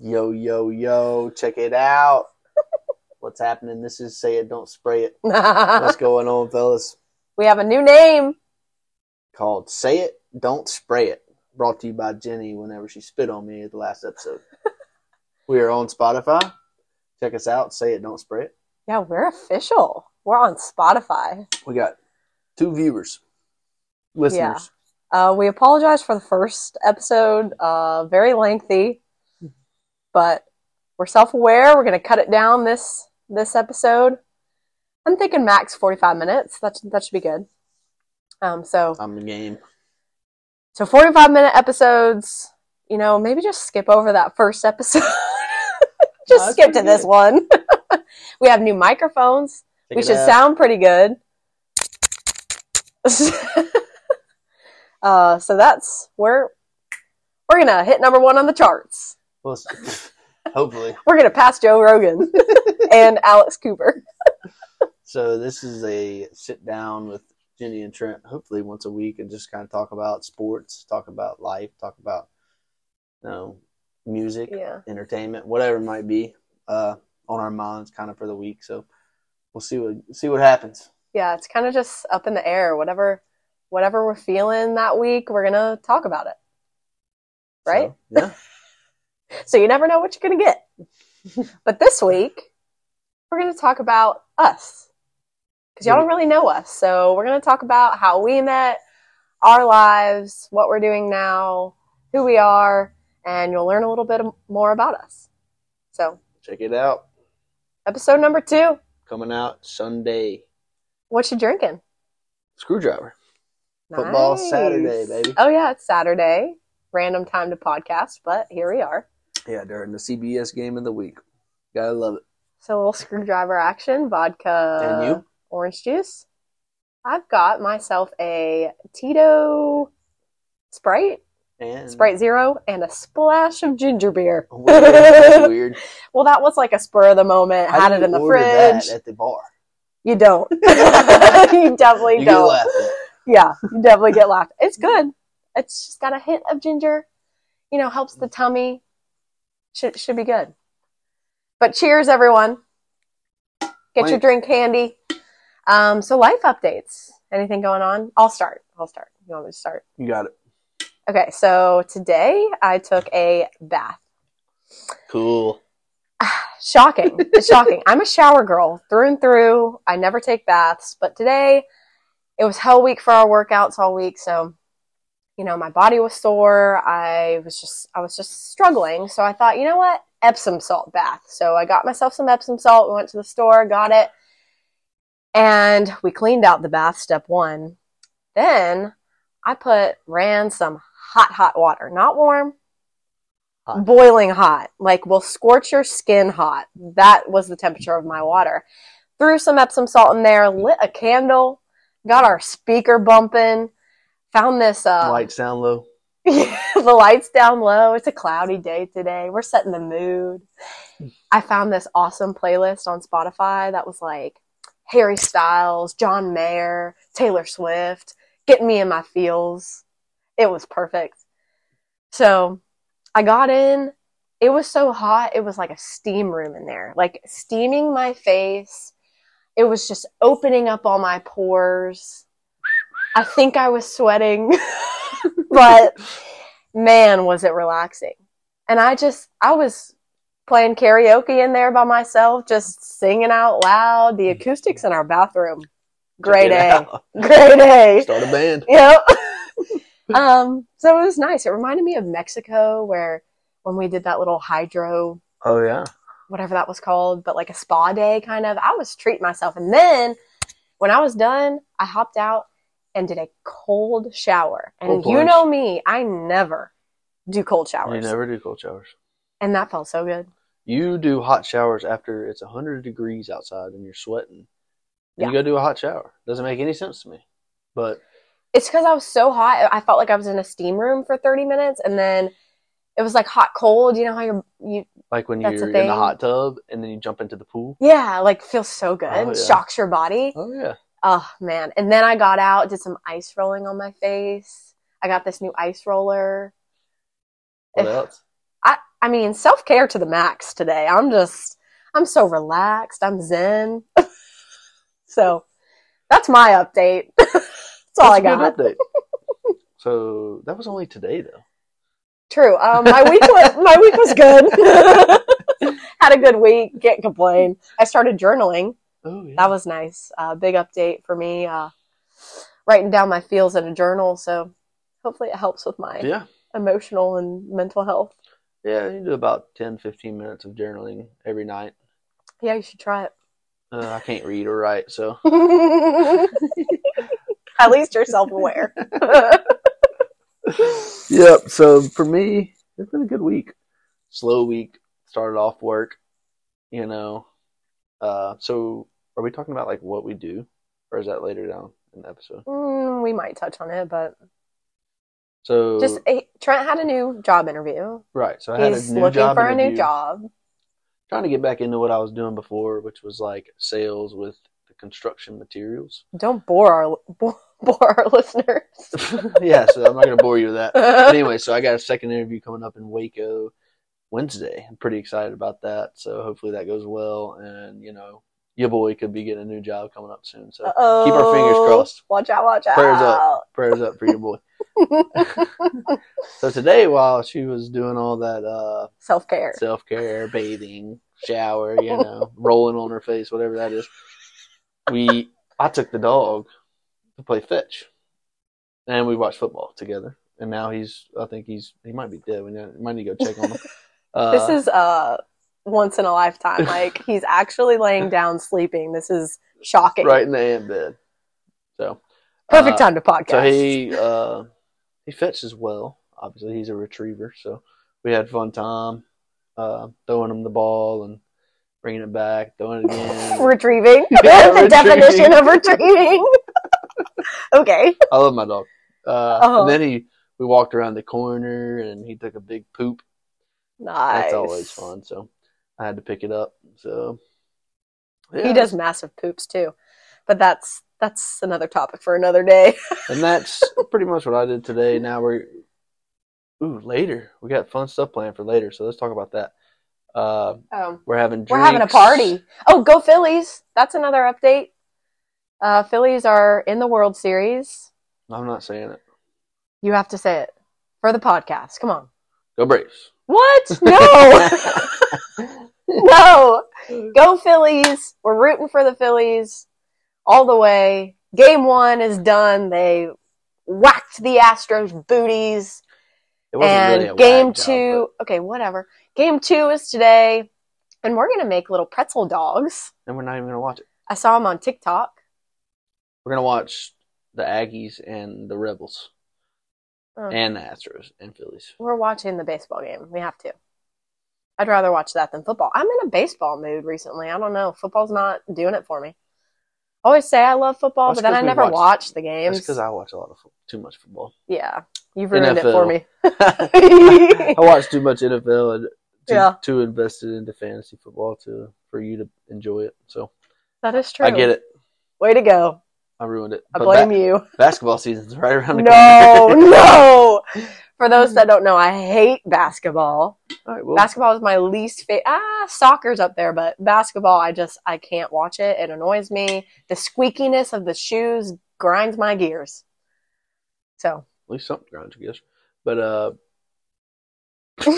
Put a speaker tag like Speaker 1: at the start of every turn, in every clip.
Speaker 1: Yo, yo, yo, check it out. What's happening? This is Say It, Don't Spray It. What's going on, fellas?
Speaker 2: we have a new name.
Speaker 1: Called Say It, Don't Spray It. Brought to you by Jenny whenever she spit on me at the last episode. we are on Spotify. Check us out. Say It, Don't Spray It.
Speaker 2: Yeah, we're official. We're on Spotify.
Speaker 1: We got two viewers, listeners.
Speaker 2: Uh, we apologize for the first episode. Uh, very lengthy, but we're self-aware. We're going to cut it down this this episode. I'm thinking max 45 minutes. That that should be good. Um, so
Speaker 1: I'm the game.
Speaker 2: so 45 minute episodes. You know, maybe just skip over that first episode. just skip to
Speaker 1: pretty
Speaker 2: this one. we have new microphones.
Speaker 1: Check
Speaker 2: we should
Speaker 1: out.
Speaker 2: sound pretty good. uh, so that's we're we're gonna hit number one on the charts.
Speaker 1: We'll Hopefully.
Speaker 2: We're gonna pass Joe Rogan and Alex Cooper.
Speaker 1: So this is a sit down with Jenny and Trent, hopefully once a week, and just kind of talk about sports, talk about life, talk about you know music,
Speaker 2: Yeah,
Speaker 1: entertainment, whatever it might be uh, on our minds, kind of for the week. So we'll see what see what happens.
Speaker 2: yeah. It's kind of just up in the air. Whatever, whatever we're feeling that week, we're gonna talk about it. Right.
Speaker 1: So, yeah.
Speaker 2: So you never know what you're gonna get. but this week, we're gonna talk about us because y'all don't really know us. So we're gonna talk about how we met, our lives, what we're doing now, who we are, and you'll learn a little bit more about us. So
Speaker 1: Check it out.
Speaker 2: episode number two.
Speaker 1: Coming out Sunday.
Speaker 2: What you drinking?
Speaker 1: Screwdriver. Football Saturday, baby.
Speaker 2: Oh yeah, it's Saturday. Random time to podcast, but here we are.
Speaker 1: Yeah, during the CBS game of the week. Gotta love it.
Speaker 2: So a little screwdriver action, vodka,
Speaker 1: And you?
Speaker 2: orange juice. I've got myself a Tito Sprite,
Speaker 1: And
Speaker 2: Sprite Zero, and a splash of ginger beer.
Speaker 1: Oh, weird. Weird.
Speaker 2: Well, that was like a spur of the moment.
Speaker 1: How
Speaker 2: Had it in the fridge.
Speaker 1: at the bar?
Speaker 2: You don't. you definitely
Speaker 1: You
Speaker 2: don't.
Speaker 1: laughed at.
Speaker 2: Yeah, you definitely get laughed. It's good. It's just got a hint of ginger. You know, helps the tummy. Should should be good. But cheers, everyone. Get your drink handy. Um, so life updates. Anything going on? I'll start. I'll start. You want me to start?
Speaker 1: You got it.
Speaker 2: Okay, so today I took a bath.
Speaker 1: Cool.
Speaker 2: Shocking. It's shocking. I'm a shower girl through and through. I never take baths, but today it was hell week for our workouts all week, so you know, my body was sore. I was just I was just struggling. So I thought, you know what? Epsom salt bath. So I got myself some Epsom salt, we went to the store, got it, and we cleaned out the bath step 1. Then I put ran some hot hot water, not warm,
Speaker 1: Hot.
Speaker 2: boiling hot, like will scorch your skin hot. That was the temperature of my water. Threw some Epsom salt in there, lit a candle, got our speaker bumping, found this uh
Speaker 1: Light sound low.
Speaker 2: the lights down low. It's a cloudy day today. We're setting the mood. I found this awesome playlist on Spotify that was like Harry Styles, John Mayer, Taylor Swift, getting me in my feels. It was perfect. So I got in. It was so hot. It was like a steam room in there, like steaming my face. It was just opening up all my pores. I think I was sweating, but man, was it relaxing. And I just, I was playing karaoke in there by myself, just singing out loud. The acoustics in our bathroom, great A,
Speaker 1: out.
Speaker 2: great A.
Speaker 1: Start a band.
Speaker 2: Yep. um, so it was nice. It reminded me of Mexico where when we did that little hydro,
Speaker 1: Oh yeah.
Speaker 2: whatever that was called, but like a spa day kind of. I was treating myself. And then when I was done, I hopped out and did a cold shower. And
Speaker 1: Cold
Speaker 2: you know me, I never do cold showers.
Speaker 1: You never do cold showers.
Speaker 2: And that felt so good.
Speaker 1: You do hot showers after it's 100 degrees outside and you're sweating. And
Speaker 2: Yeah.
Speaker 1: You go do a hot shower. Doesn't make any sense to me. But
Speaker 2: It's because I was so hot. I felt like I was in a steam room for 30 minutes. And then it was like hot cold. You know how you're, you,
Speaker 1: like when you're in the hot tub and then you jump into the pool.
Speaker 2: yeah, like feels so good.
Speaker 1: Oh, yeah.
Speaker 2: Shocks your body.
Speaker 1: Oh yeah.
Speaker 2: Oh man. And then I got out, did some ice rolling on my face. I got this new ice roller.
Speaker 1: What
Speaker 2: If-
Speaker 1: else?
Speaker 2: I I mean, self care to the max today. I'm just, I'm so relaxed. I'm zen. so that's my update. that's all I
Speaker 1: That's
Speaker 2: got.
Speaker 1: update. so that was only today, though.
Speaker 2: True. Um, my week was my week was good. Had a good week. Can't complain. I started journaling.
Speaker 1: Oh yeah.
Speaker 2: That was nice. Uh, big update for me. Uh, writing down my feels in a journal. So hopefully it helps with my
Speaker 1: yeah.
Speaker 2: emotional and mental health.
Speaker 1: Yeah, you do about 10, 15 minutes of journaling every night.
Speaker 2: Yeah, you should try it.
Speaker 1: Uh, I can't read or write, so.
Speaker 2: At least you're self aware.
Speaker 1: Yep. So for me, it's been a good week. Slow week. Started off work, you know. Uh, so are we talking about like what we do, or is that later down in the episode?
Speaker 2: Mm, we might touch on it, but
Speaker 1: So
Speaker 2: just eh, Trent had a new job interview.
Speaker 1: right. So I had
Speaker 2: He's
Speaker 1: a new
Speaker 2: looking
Speaker 1: job
Speaker 2: for a new job.
Speaker 1: Trying to get back into what I was doing before, which was like sales with the construction materials.
Speaker 2: Don't bore our bore, bore our listeners.
Speaker 1: yeah. So I'm not gonna bore you with that. But anyway, so I got a second interview coming up in Waco Wednesday. I'm pretty excited about that. So hopefully that goes well, and you know, your boy could be getting a new job coming up soon. So
Speaker 2: Uh-oh.
Speaker 1: keep our fingers crossed.
Speaker 2: Watch out! Watch out!
Speaker 1: Prayers up. Prayers up for your boy. So today, while she was doing all that uh,
Speaker 2: Self care.
Speaker 1: self care, bathing, shower, you know, rolling on her face, whatever that is, we I took the dog to play fetch, and we watched football together. And now he's, I think he's, he might be dead. We might need to go check on him. Uh,
Speaker 2: this is uh once in a lifetime. Like he's actually laying down sleeping. This is shocking.
Speaker 1: right in the ant bed. So
Speaker 2: Perfect
Speaker 1: uh,
Speaker 2: time to podcast.
Speaker 1: So he uh, he fetches well. Obviously, he's a retriever. So we had fun time uh, throwing him the ball and bringing it back, throwing it again.
Speaker 2: retrieving.
Speaker 1: Yeah,
Speaker 2: the
Speaker 1: retrieving.
Speaker 2: definition of retrieving. okay.
Speaker 1: I love my dog. Uh,
Speaker 2: Uh-huh.
Speaker 1: And then he we walked around the corner and he took a big poop.
Speaker 2: Nice.
Speaker 1: That's always fun. So I had to pick it up. So
Speaker 2: He does massive poops too. But that's that's another topic for another day.
Speaker 1: and that's pretty much what I did today. Now we're ooh later. We got fun stuff planned for later. So let's talk about that. Uh,
Speaker 2: Um,
Speaker 1: we're having drinks.
Speaker 2: we're having a party. Oh, go Phillies. That's another update. Uh, Phillies are in the World Series.
Speaker 1: I'm not saying it.
Speaker 2: You have to say it for the podcast. Come on.
Speaker 1: Go Braves.
Speaker 2: What? No. no. Mm. Go Phillies. We're rooting for the Phillies all the way. Game one is done. They whacked the Astros booties.
Speaker 1: It wasn't
Speaker 2: and
Speaker 1: really a
Speaker 2: game
Speaker 1: job,
Speaker 2: two, okay, whatever. Game two is today. And we're going to make little pretzel dogs.
Speaker 1: and we're not even gonna watch it.
Speaker 2: I saw them on TikTok.
Speaker 1: We're gonna watch the Aggies and the Rebels
Speaker 2: Oh.
Speaker 1: and the Astros and Phillies.
Speaker 2: We're watching the baseball game. We have to. I'd rather watch that than football. I'm in a baseball mood recently. I don't know. Football's not doing it for me. I always say I love football,
Speaker 1: That's
Speaker 2: but then I never
Speaker 1: watch-
Speaker 2: watch the games.
Speaker 1: because I watch a lot of fo- too much football.
Speaker 2: Yeah, you've ruined it for me.
Speaker 1: I watch too much NFL and too,
Speaker 2: Yeah.
Speaker 1: too invested into fantasy football to for you to enjoy it. So
Speaker 2: that is true.
Speaker 1: I get it.
Speaker 2: Way to go.
Speaker 1: I ruined it.
Speaker 2: I
Speaker 1: But
Speaker 2: blame
Speaker 1: ba-
Speaker 2: you.
Speaker 1: Basketball season's right around the
Speaker 2: No,
Speaker 1: corner.
Speaker 2: no. For those that don't know, I hate basketball.
Speaker 1: Right, well,
Speaker 2: Basketball is my least favorite. Ah, soccer's up there, but basketball, I just I can't watch it. It annoys me. The squeakiness of the shoes grinds my gears. So
Speaker 1: at least something grinds your gears. But uh,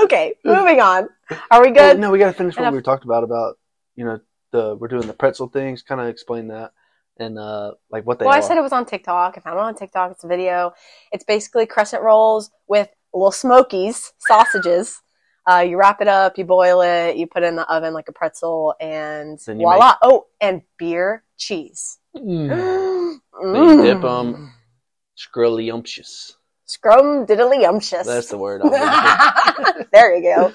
Speaker 2: okay, moving on. Are we
Speaker 1: well,
Speaker 2: good?
Speaker 1: no, we got to finish what we talked about about you know the we're doing the pretzel things. Kind of explain that and uh like what they
Speaker 2: Well,
Speaker 1: are.
Speaker 2: I said it was on TikTok. If I found it on TikTok. It's a video. It's basically crescent rolls with little smokies, sausages. Uh, you wrap it up, you boil it, you put it in the oven like a pretzel, and voila! Oh, and beer cheese.
Speaker 1: Mm.
Speaker 2: mm.
Speaker 1: Dip 'em. Scrolliumptious.
Speaker 2: Scrum diddly umptious.
Speaker 1: That's the word. I'm
Speaker 2: there you go.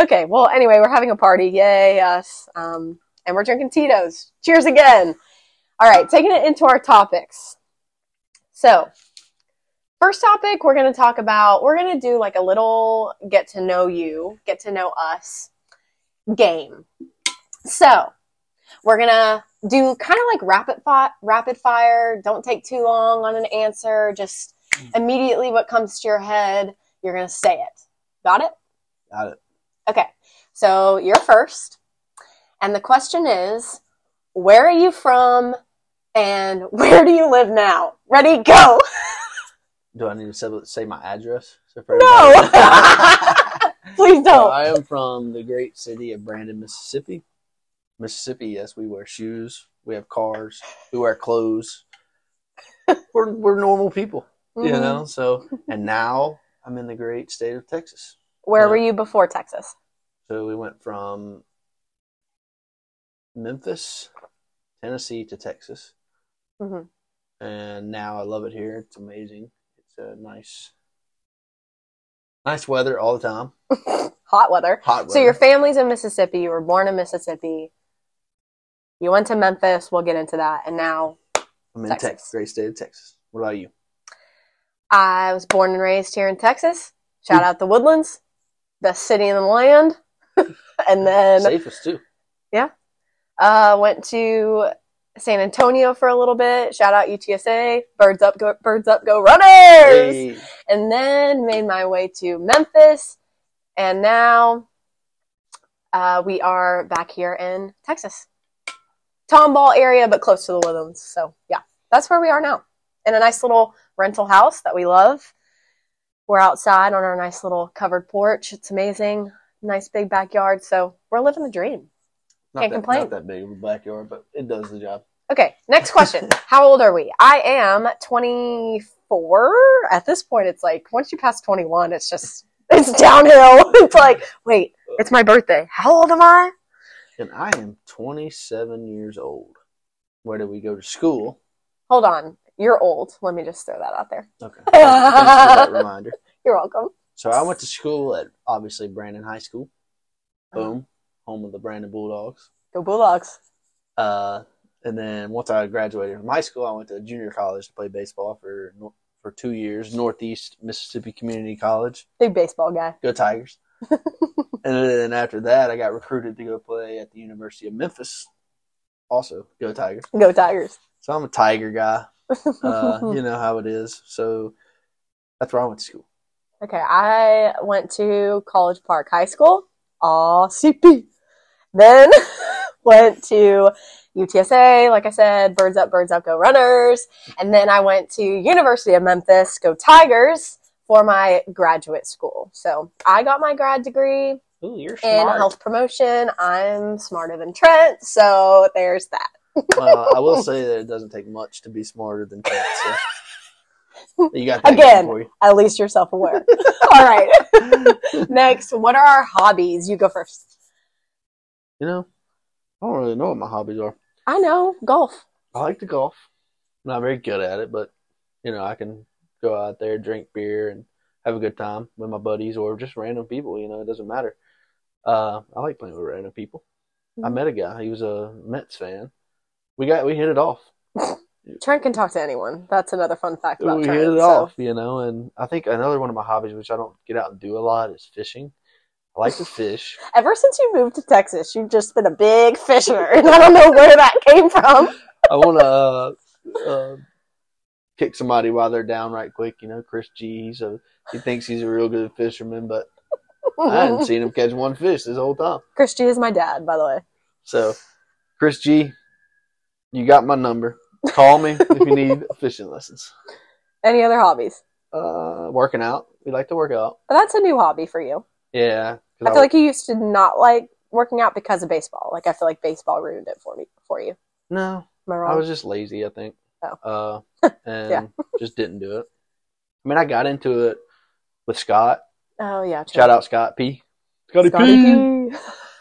Speaker 2: Okay, well, anyway, we're having a party. Yay, us. Um, and we're drinking Tito's. Cheers again. All right, taking it into our topics. So, first topic, we're going to talk about, we're going to do like a little get to know you, get to know us game. So, we're going to do kind of like rapid fi- rapid fire. Don't take too long on an answer. Just immediately what comes to your head You're going to say it. Got it?
Speaker 1: Got it.
Speaker 2: Okay. So you're first. And the question is where are you from and where do you live now? Ready, go.
Speaker 1: Do I need to say, say my address? So
Speaker 2: No. Please don't.
Speaker 1: I am from the great city of Brandon, Mississippi. Mississippi, yes, we wear shoes, we have cars, we wear clothes. we're we're normal people, you
Speaker 2: Mhm.
Speaker 1: know. So and now I'm in the great state of Texas.
Speaker 2: Where were you before Texas?
Speaker 1: So we went from Memphis, Tennessee to Texas,
Speaker 2: hmm
Speaker 1: and now I love it here. It's amazing. It's a nice, nice weather all the time.
Speaker 2: Hot weather.
Speaker 1: Hot weather.
Speaker 2: So your family's in Mississippi. You were born in Mississippi. You went to Memphis. We'll get into that. And now
Speaker 1: I'm in
Speaker 2: Texas.
Speaker 1: Texas, great state of Texas. What about you?
Speaker 2: I was born and raised here in Texas. Shout out the Woodlands, best city in the land. and then
Speaker 1: Safest too.
Speaker 2: Yeah, uh, went to San Antonio for a little bit. Shout out UTSA. Birds up, go, birds up, go runners!
Speaker 1: Hey.
Speaker 2: And then made my way to Memphis. And now uh, we are back here in Texas. Tomball area, but close to the Woodlands. So yeah, that's where we are now. In a nice little rental house that we love. We're outside on our nice little covered porch. It's amazing. Nice big backyard. So we're living the dream.
Speaker 1: Not
Speaker 2: Can't
Speaker 1: that,
Speaker 2: complain.
Speaker 1: Not that big of a backyard, but it does the job.
Speaker 2: Okay, next question. How old are we? I am 24. At this point, it's like once you pass 21, it's just it's downhill. It's like, wait, it's my birthday. How old am I?
Speaker 1: And I am 27 years old. Where did we go to school?
Speaker 2: Hold on, you're old. Let me just throw that out there.
Speaker 1: Okay. Thanks for that reminder.
Speaker 2: You're welcome.
Speaker 1: So I went to school at obviously Brandon High School. Boom. Home of the Brandon Bulldogs.
Speaker 2: Go Bulldogs.
Speaker 1: Uh, and then once I graduated from high school, I went to junior college to play baseball for for two years, Northeast Mississippi Community College.
Speaker 2: Big baseball guy.
Speaker 1: Go Tigers. and then after that, I got recruited to go play at the University of Memphis. Also, go Tigers.
Speaker 2: Go Tigers.
Speaker 1: So I'm a Tiger guy. Uh, you know how it is. So that's where I went to school.
Speaker 2: Okay, I went to College Park High School. Aw, CP. Then went to UTSA, like I said, birds up, birds up, go runners. And then I went to University of Memphis, go Tigers, for my graduate school. So I got my grad degree in
Speaker 1: Ooh, you're smart.
Speaker 2: health promotion. I'm smarter than Trent, so there's that.
Speaker 1: well, I will say that it doesn't take much to be smarter than Trent. So you got that
Speaker 2: Again.
Speaker 1: going
Speaker 2: At least you're self aware. All right. Next, what are our hobbies? You go first.
Speaker 1: You know, I don't really know what my hobbies are.
Speaker 2: I know, golf.
Speaker 1: I like to golf. I'm not very good at it, but you know, I can go out there, drink beer, and have a good time with my buddies or just random people. You know, it doesn't matter. Uh, I like playing with random people. I
Speaker 2: Mhm.
Speaker 1: met a guy. He was a Mets fan. We got we hit it off.
Speaker 2: Trent can talk to anyone. That's another fun fact about
Speaker 1: we
Speaker 2: Trent.
Speaker 1: hit it
Speaker 2: so-
Speaker 1: off, you know. And I think another one of my hobbies, which I don't get out and do a lot, is fishing. I like to fish.
Speaker 2: Ever since you moved to Texas, you've just been a big fisher, and I don't know where that came from.
Speaker 1: I want to uh, uh, kick somebody while they're down right quick. You know, Chris G. He's a he thinks he's a real good fisherman, but I haven't seen him catch one fish this whole time.
Speaker 2: Chris G is my dad, by the way.
Speaker 1: So, Chris G, you got my number. Call me if you need fishing lessons.
Speaker 2: Any other hobbies?
Speaker 1: Uh, working out. We like to work out.
Speaker 2: But that's a new hobby for you.
Speaker 1: Yeah.
Speaker 2: I feel like you used to not like working out because of baseball. Like I feel like baseball ruined it for me for you.
Speaker 1: no,
Speaker 2: Am I
Speaker 1: I was just lazy. I think.
Speaker 2: Oh.
Speaker 1: Uh, and just didn't do it. I mean, I got into it with Scott.
Speaker 2: oh yeah.
Speaker 1: Shout out Scott P. Scotty,
Speaker 2: Scotty
Speaker 1: P.
Speaker 2: P.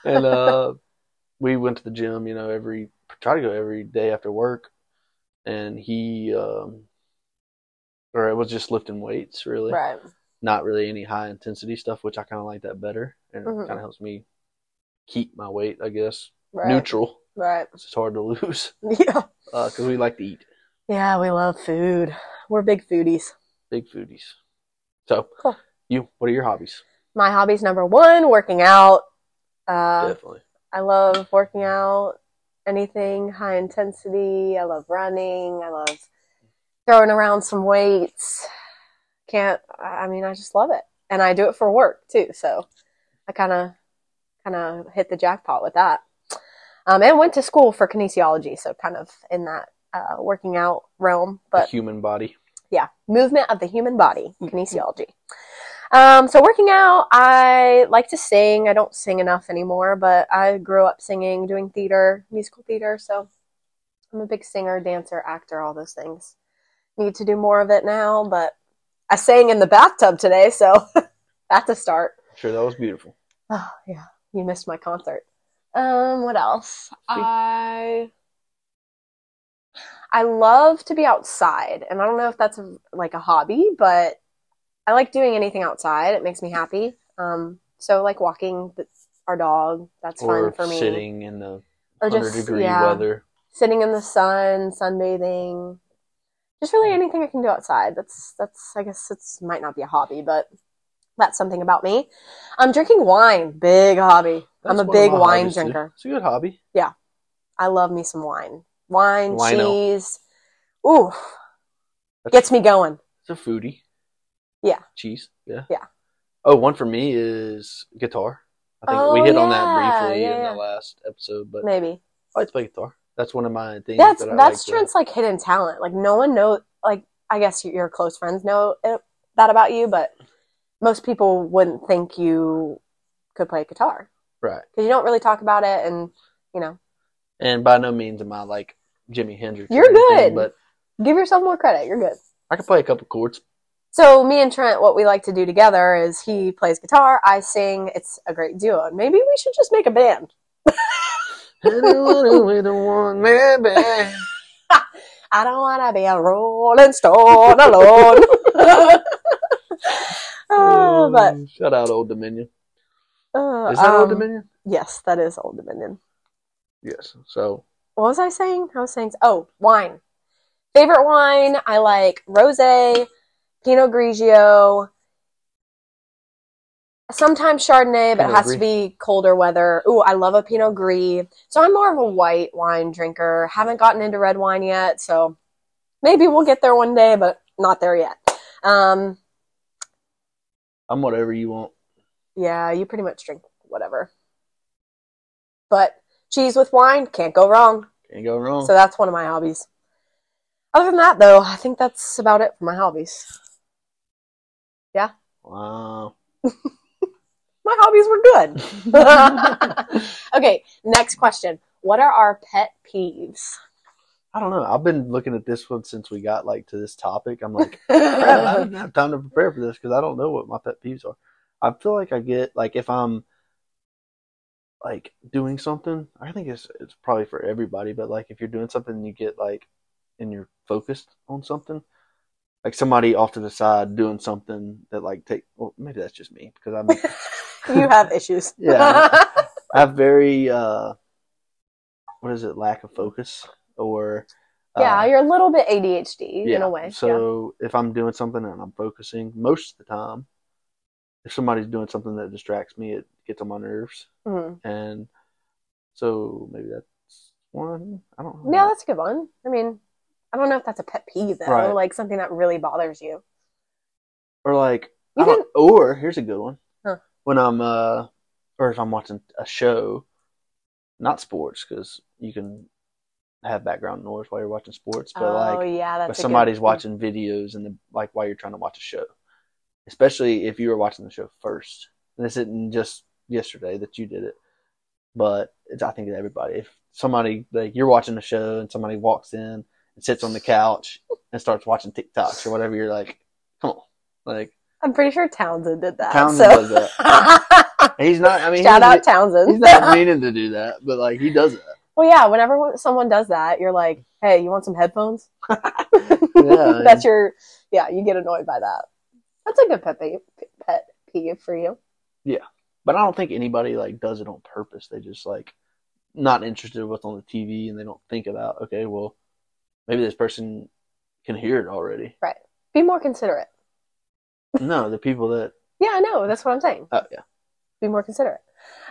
Speaker 1: and uh, we went to the gym. You know, every try to go every day after work, and he, um, or it was just lifting weights, really,
Speaker 2: Right.
Speaker 1: Not really any high intensity stuff, which I kind of like that better, and
Speaker 2: Mhm.
Speaker 1: it kind of helps me keep my weight, I guess,
Speaker 2: Right.
Speaker 1: neutral.
Speaker 2: Right.
Speaker 1: It's hard to lose
Speaker 2: Yeah.
Speaker 1: because we like to eat,
Speaker 2: Yeah, we love food. We're big foodies.
Speaker 1: big foodies. So,
Speaker 2: Cool.
Speaker 1: you, what are your hobbies?
Speaker 2: My hobbies number one, working out. Uh,
Speaker 1: Definitely.
Speaker 2: I love working out, anything high intensity. I love running. I love throwing around some weights. Can't, I mean, I just love it. and I do it for work too. So I kind of kind of hit the jackpot with that. Um, and went to school for kinesiology, so kind of in that uh, working out realm.
Speaker 1: The
Speaker 2: But
Speaker 1: human body.
Speaker 2: yeah, movement of the human body, kinesiology. Um, so working out, I like to sing. I don't sing enough anymore, but I grew up singing, doing theater, musical theater. So I'm a big singer, dancer, actor, all those things. Need to do more of it now, but I sang in the bathtub today, so that's a start.
Speaker 1: Sure, that was beautiful.
Speaker 2: Oh yeah, you missed my concert. Um, what else? I I love to be outside, and I don't know if that's a, like a hobby, but I like doing anything outside. It makes me happy. Um, so like walking our dog, that's
Speaker 1: or
Speaker 2: fun for me.
Speaker 1: sitting in the
Speaker 2: or
Speaker 1: 100
Speaker 2: just
Speaker 1: degree
Speaker 2: yeah,
Speaker 1: weather.
Speaker 2: sitting in the sun, sunbathing. Just really anything I can do outside. That's that's I guess it's might not be a hobby, but that's something about me. I'm drinking wine, big hobby. I'm a big wine
Speaker 1: hobbies, too.
Speaker 2: drinker.
Speaker 1: It's a good hobby.
Speaker 2: Yeah, I love me some wine. Wine,
Speaker 1: Wino.
Speaker 2: cheese. Ooh,
Speaker 1: That's-
Speaker 2: gets me going.
Speaker 1: It's a foodie.
Speaker 2: Yeah.
Speaker 1: Cheese. Yeah.
Speaker 2: Yeah.
Speaker 1: Oh, one for me is guitar. I think
Speaker 2: Oh,
Speaker 1: we hit on that briefly
Speaker 2: yeah,
Speaker 1: in
Speaker 2: yeah.
Speaker 1: the last episode, but
Speaker 2: Maybe.
Speaker 1: I like to play guitar. That's one of my things.
Speaker 2: That's
Speaker 1: that I
Speaker 2: that's
Speaker 1: like to-
Speaker 2: Trent's like hidden talent. Like no one know like I guess your close friends know it, that about you, but most people wouldn't think you could play guitar
Speaker 1: Right.
Speaker 2: because you don't really talk about it and you know
Speaker 1: And by no means am I like Jimi Hendrix.
Speaker 2: You're
Speaker 1: anything,
Speaker 2: good.
Speaker 1: But
Speaker 2: give yourself more credit. You're good.
Speaker 1: I can play a couple chords.
Speaker 2: So me and Trent, what we like to do together is he plays guitar, I sing. It's a great duo. Maybe we should just make a band.
Speaker 1: Anyone with a one band.
Speaker 2: I don't want to be a rolling stone alone. oh, but
Speaker 1: shout out Old Dominion.
Speaker 2: uh,
Speaker 1: Is that Old
Speaker 2: um,
Speaker 1: Dominion?
Speaker 2: Yes, that is Old Dominion.
Speaker 1: Yes. So
Speaker 2: What was I saying? I was saying, oh, wine. Favorite wine? I like rosé, Pinot Grigio, sometimes Chardonnay, but it has to be colder weather. Ooh, I love a Pinot Gris. So I'm more of a white wine drinker. Haven't gotten into red wine yet, so maybe we'll get there one day, but not there yet. Um,
Speaker 1: I'm whatever you want.
Speaker 2: yeah, you pretty much drink whatever. But cheese with wine, can't go wrong.
Speaker 1: Can't go wrong.
Speaker 2: So that's one of my hobbies. Other than that, though, I think that's about it for my hobbies. Yeah.
Speaker 1: Wow.
Speaker 2: My hobbies were good. okay, next question. What are our pet peeves?
Speaker 1: I don't know. I've been looking at this one since we got like to this topic. I'm like, I didn't have time to prepare for this because I don't know what my pet peeves are. I feel like I get like if I'm like doing something, I think it's it's probably for everybody, but like if you're doing something and you get like and you're focused on something, like somebody off to the side doing something that like take well maybe that's just me because I'm
Speaker 2: you have issues.
Speaker 1: Yeah. I have very uh what is it lack of focus or uh,
Speaker 2: yeah, you're a little bit ADHD in a way.
Speaker 1: So if I'm doing something and I'm focusing, most of the time, if somebody's doing something that distracts me, it gets on my nerves,
Speaker 2: yeah. Mhm.
Speaker 1: and so maybe that's one. I don't know.
Speaker 2: yeah, that's a good one. I mean, I don't know if that's a pet peeve though,
Speaker 1: Right.
Speaker 2: like something that really bothers you.
Speaker 1: or like,
Speaker 2: You
Speaker 1: don't, or here's a good one. When I'm uh, or if I'm watching a show, not sports, because you can have background noise while you're watching sports, but
Speaker 2: oh
Speaker 1: like
Speaker 2: yeah, that's
Speaker 1: but somebody's watching videos and the, like while you're trying to watch a show, especially if you were watching the show first. And this isn't just yesterday that you did it, but it's I think everybody. If somebody like you're watching a show and somebody walks in and sits on the couch and starts watching TikToks or whatever, you're like, come on, like
Speaker 2: I'm pretty sure Townsend did that.
Speaker 1: Townsend
Speaker 2: so.
Speaker 1: does that. he's not. I mean,
Speaker 2: Shout out Townsend.
Speaker 1: He's not meaning to do that, but like he does that.
Speaker 2: well, yeah. Whenever someone does that, you're like, "Hey, you want some headphones?"
Speaker 1: Yeah,
Speaker 2: That's your. Yeah, you get annoyed by that. That's a good pet peeve, pet peeve for you.
Speaker 1: Yeah, but I don't think anybody like does it on purpose. They just like not interested in what's on the TV and they don't think about, okay, well, maybe this person can hear it already. Right.
Speaker 2: Be more considerate.
Speaker 1: No, the people that
Speaker 2: Yeah, I know. That's what I'm saying.
Speaker 1: oh yeah.
Speaker 2: Be more considerate.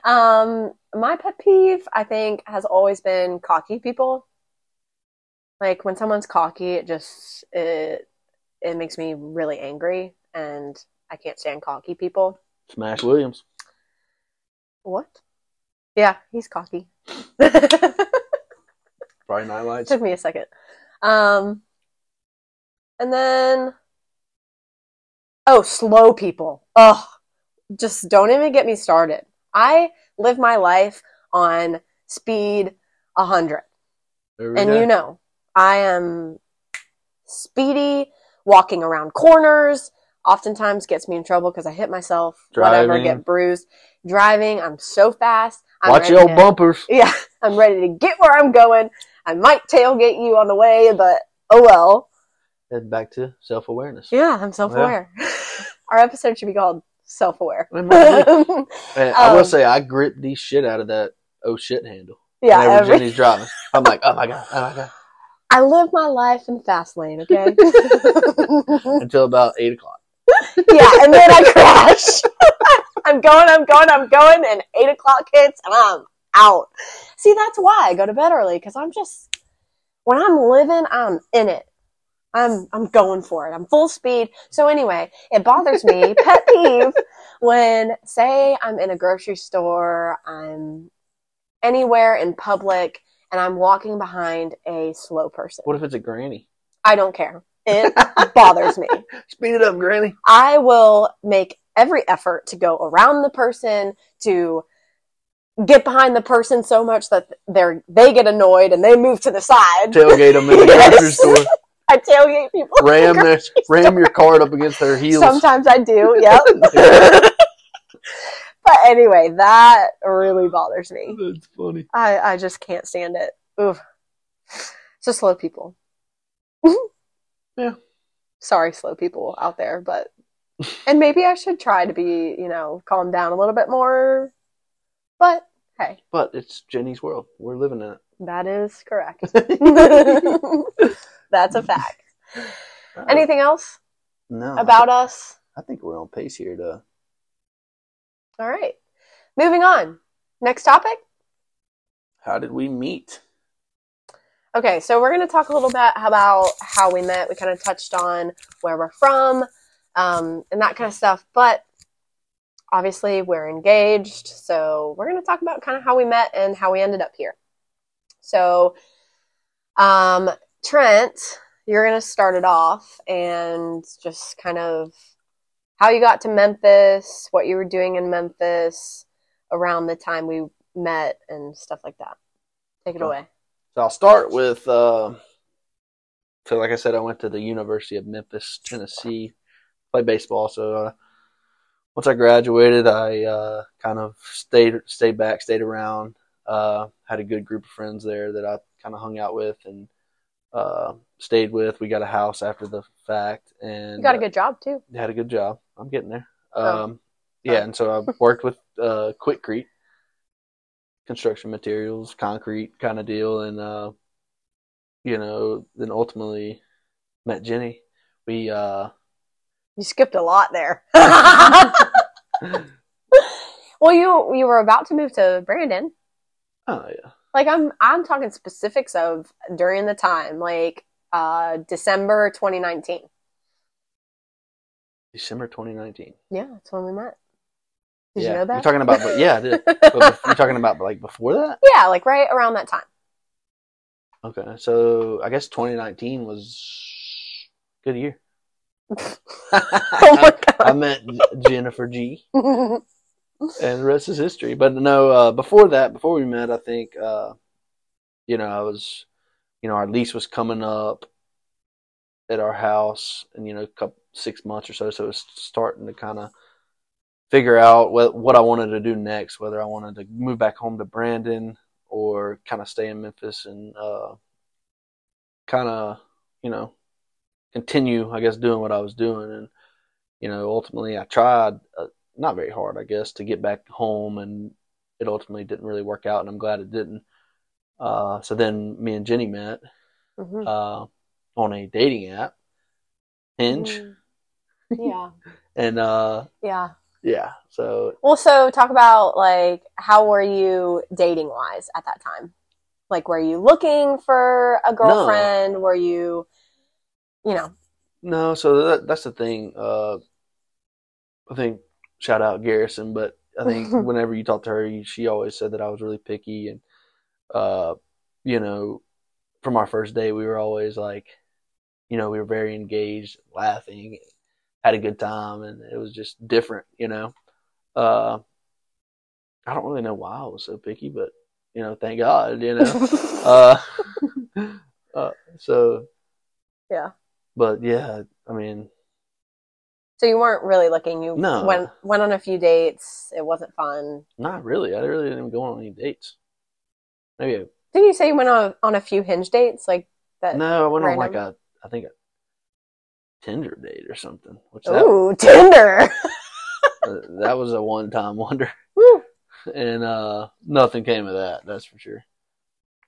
Speaker 2: Um, my pet peeve, I think, has always been cocky people. Like when someone's cocky, it just it it makes me really angry, and I can't stand cocky people.
Speaker 1: Smash Williams.
Speaker 2: What? Yeah, he's cocky.
Speaker 1: Friday Night Lights.
Speaker 2: Took me a second. Um, and then, oh, slow people. Oh, just don't even get me started. I live my life on speed 100. And
Speaker 1: go.
Speaker 2: you know, I am speedy, walking around corners, oftentimes gets me in trouble because I hit myself, whatever, get bruised. Driving, I'm so fast. I'm
Speaker 1: Watch your
Speaker 2: to-
Speaker 1: bumpers.
Speaker 2: Yeah, I'm ready to get where I'm going. I might tailgate you on the way, but oh well.
Speaker 1: Head back to self awareness.
Speaker 2: Yeah, I'm self aware. Our episode should be called Self Aware.
Speaker 1: I will
Speaker 2: Um,
Speaker 1: say I grip the shit out of that oh shit handle.
Speaker 2: yeah, every-
Speaker 1: Jenny's driving. I'm like, oh my god, oh my god.
Speaker 2: I live my life in fast lane, okay?
Speaker 1: Until about eight o'clock.
Speaker 2: yeah, and then I crash. I'm going, I'm going, I'm going, and eight o'clock hits, and I'm out. See, that's why I go to bed early because I'm just when I'm living, I'm in it. I'm I'm going for it. I'm full speed. So anyway, it bothers me, pet peeve, when say I'm in a grocery store, I'm anywhere in public, and I'm walking behind a slow person.
Speaker 1: What if it's a granny?
Speaker 2: I don't care. It bothers me.
Speaker 1: Speed it up, granny.
Speaker 2: I will make every effort to go around the person to get behind the person so much that they're they get annoyed and they move to the side.
Speaker 1: Tailgate them in the
Speaker 2: Yes.
Speaker 1: grocery store.
Speaker 2: I tailgate people.
Speaker 1: Ram their, ram your cart up against their heels.
Speaker 2: Sometimes I do. Yep. but anyway, that really bothers me.
Speaker 1: That's funny.
Speaker 2: I I just can't stand it. Oof. So slow people.
Speaker 1: Yeah.
Speaker 2: Sorry, slow people out there, but and maybe I should try to be, you know, calm down a little bit more. But hey,
Speaker 1: But it's Jenny's world. We're living in
Speaker 2: that is correct. That's a fact. Anything else
Speaker 1: no,
Speaker 2: about us?
Speaker 1: I think we're on pace here to.
Speaker 2: All right. Moving on. Next topic.
Speaker 1: How did we meet?
Speaker 2: Okay, so we're going to talk a little bit about how we met. We kind of touched on where we're from um, and that kind of stuff. But obviously, we're engaged. So we're going to talk about kind of how we met and how we ended up here. So, um, Trent, you're going to start it off and just kind of how you got to Memphis, what you were doing in Memphis around the time we met, and stuff like that. Take it away.
Speaker 1: So I'll start with. Uh, so, like I said, I went to the University of Memphis, Tennessee, played baseball. So, uh, once I graduated, I uh, kind of stayed stayed back, stayed around. Uh, had a good group of friends there that I kind of hung out with and uh, stayed with. We got a house after the fact, and
Speaker 2: You got a
Speaker 1: uh,
Speaker 2: good job, too.
Speaker 1: had a good job. I'm getting there.
Speaker 2: Oh.
Speaker 1: Um, yeah, and so I worked with uh, Quikrete, construction materials, concrete kind of deal, and uh, you know, then ultimately met Jenny. We uh,
Speaker 2: You skipped a lot there. well, you you were about to move to Brandon.
Speaker 1: Oh yeah,
Speaker 2: Like I'm I'm talking specifics of during the time, like uh December 2019.
Speaker 1: December 2019.
Speaker 2: Yeah, that's when we met. Did
Speaker 1: yeah,
Speaker 2: you know that?
Speaker 1: You're talking about, but yeah, I did. but you're talking about like before that.
Speaker 2: yeah, like right around that time.
Speaker 1: Okay, so I guess 2019 was good year.
Speaker 2: Oh my
Speaker 1: I met Jennifer G. and the rest is history. But no, uh, before that, before we met, I think, uh, you know, I was, you know, our lease was coming up at our house, and you know, a couple six months or so, so it was starting to kind of figure out what what I wanted to do next, whether I wanted to move back home to Brandon or kind of stay in Memphis and uh, kind of, you know, continue, I guess, doing what I was doing, and you know, ultimately, I tried. Uh, not very hard, I guess, to get back home, and it ultimately didn't really work out, and I'm glad it didn't. Uh, so then me and Jenny met
Speaker 2: Mhm.
Speaker 1: uh, on a dating app, Hinge,
Speaker 2: Mm. Yeah.
Speaker 1: and uh,
Speaker 2: Yeah.
Speaker 1: yeah, so
Speaker 2: Well, so talk about like how were you dating wise at that time? Like, were you looking for a girlfriend? Were you, you know,
Speaker 1: no, so that, that's the thing. Uh, I think shout out Garrison, but I think whenever you talk to her, she always said that I was really picky, and uh, you know, from our first day, we were always like, you know, we were very engaged, laughing, had a good time, and it was just different, you know. Uh, I don't really know why I was so picky, but you know, thank God, you know. uh, uh, so
Speaker 2: Yeah.
Speaker 1: but yeah, I mean,
Speaker 2: so you weren't really looking. You
Speaker 1: No.
Speaker 2: went went on a few dates. It wasn't fun.
Speaker 1: not really. I really didn't even go on any dates. Maybe
Speaker 2: Didn't you say you went on on a few hinge dates like that?
Speaker 1: No, I went on
Speaker 2: random?
Speaker 1: like a, I think a Tinder date or something. Which that,
Speaker 2: Ooh, Tinder.
Speaker 1: uh, that was a one time wonder,
Speaker 2: Woo.
Speaker 1: and uh, nothing came of that. That's for sure.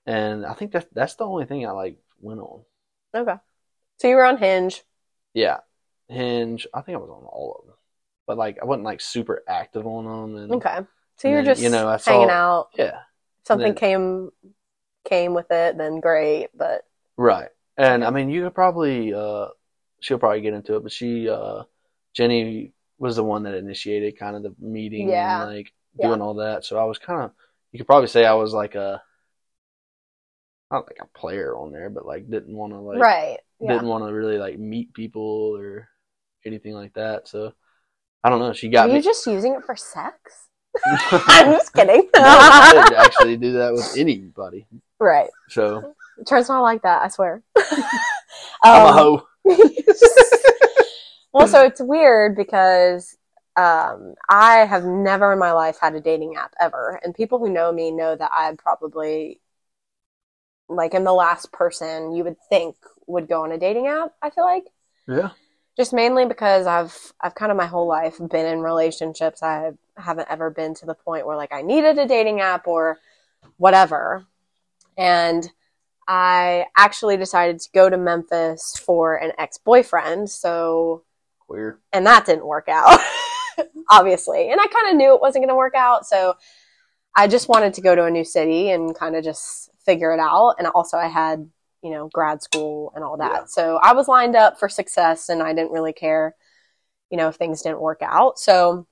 Speaker 1: And I think that's that's the only thing I like went on.
Speaker 2: Okay. So you were on Hinge.
Speaker 1: Yeah, Hinge. I think I was on all of them, but like I wasn't like super active on them. And
Speaker 2: Okay. So you're
Speaker 1: then,
Speaker 2: just
Speaker 1: you know, I saw-
Speaker 2: hanging out.
Speaker 1: yeah,
Speaker 2: Something
Speaker 1: then-
Speaker 2: came came with it, then great. But
Speaker 1: right. And I mean, you could probably uh, she'll probably get into it, but she uh, Jenny was the one that initiated kind of the meeting
Speaker 2: Yeah.
Speaker 1: and like
Speaker 2: Yeah.
Speaker 1: doing all that. So I was kind of you could probably say I was like a not like a player on there, but like didn't want to like
Speaker 2: right. Yeah.
Speaker 1: didn't want to really like meet people or anything like that. So I don't know. She got
Speaker 2: Are
Speaker 1: me.
Speaker 2: you just using it for sex? I'm just kidding.
Speaker 1: No, I didn't actually do that with anybody.
Speaker 2: right.
Speaker 1: So
Speaker 2: Trent's not like that, I swear.
Speaker 1: I'm a
Speaker 2: Um,
Speaker 1: hoe.
Speaker 2: well, so it's weird because um, I have never in my life had a dating app ever, and people who know me know that I probably like am the last person you would think would go on a dating app. I feel like
Speaker 1: Yeah.
Speaker 2: Just mainly because I've I've kind of my whole life been in relationships. I haven't ever been to the point where like I needed a dating app or whatever. And I actually decided to go to Memphis for an ex-boyfriend. So
Speaker 1: Queer.
Speaker 2: and that didn't work out obviously. And I kind of knew it wasn't going to work out, so I just wanted to go to a new city and kind of just figure it out. And also I had, you know, grad school and all that.
Speaker 1: Yeah.
Speaker 2: So I was lined up for success and I didn't really care, you know, if things didn't work out. So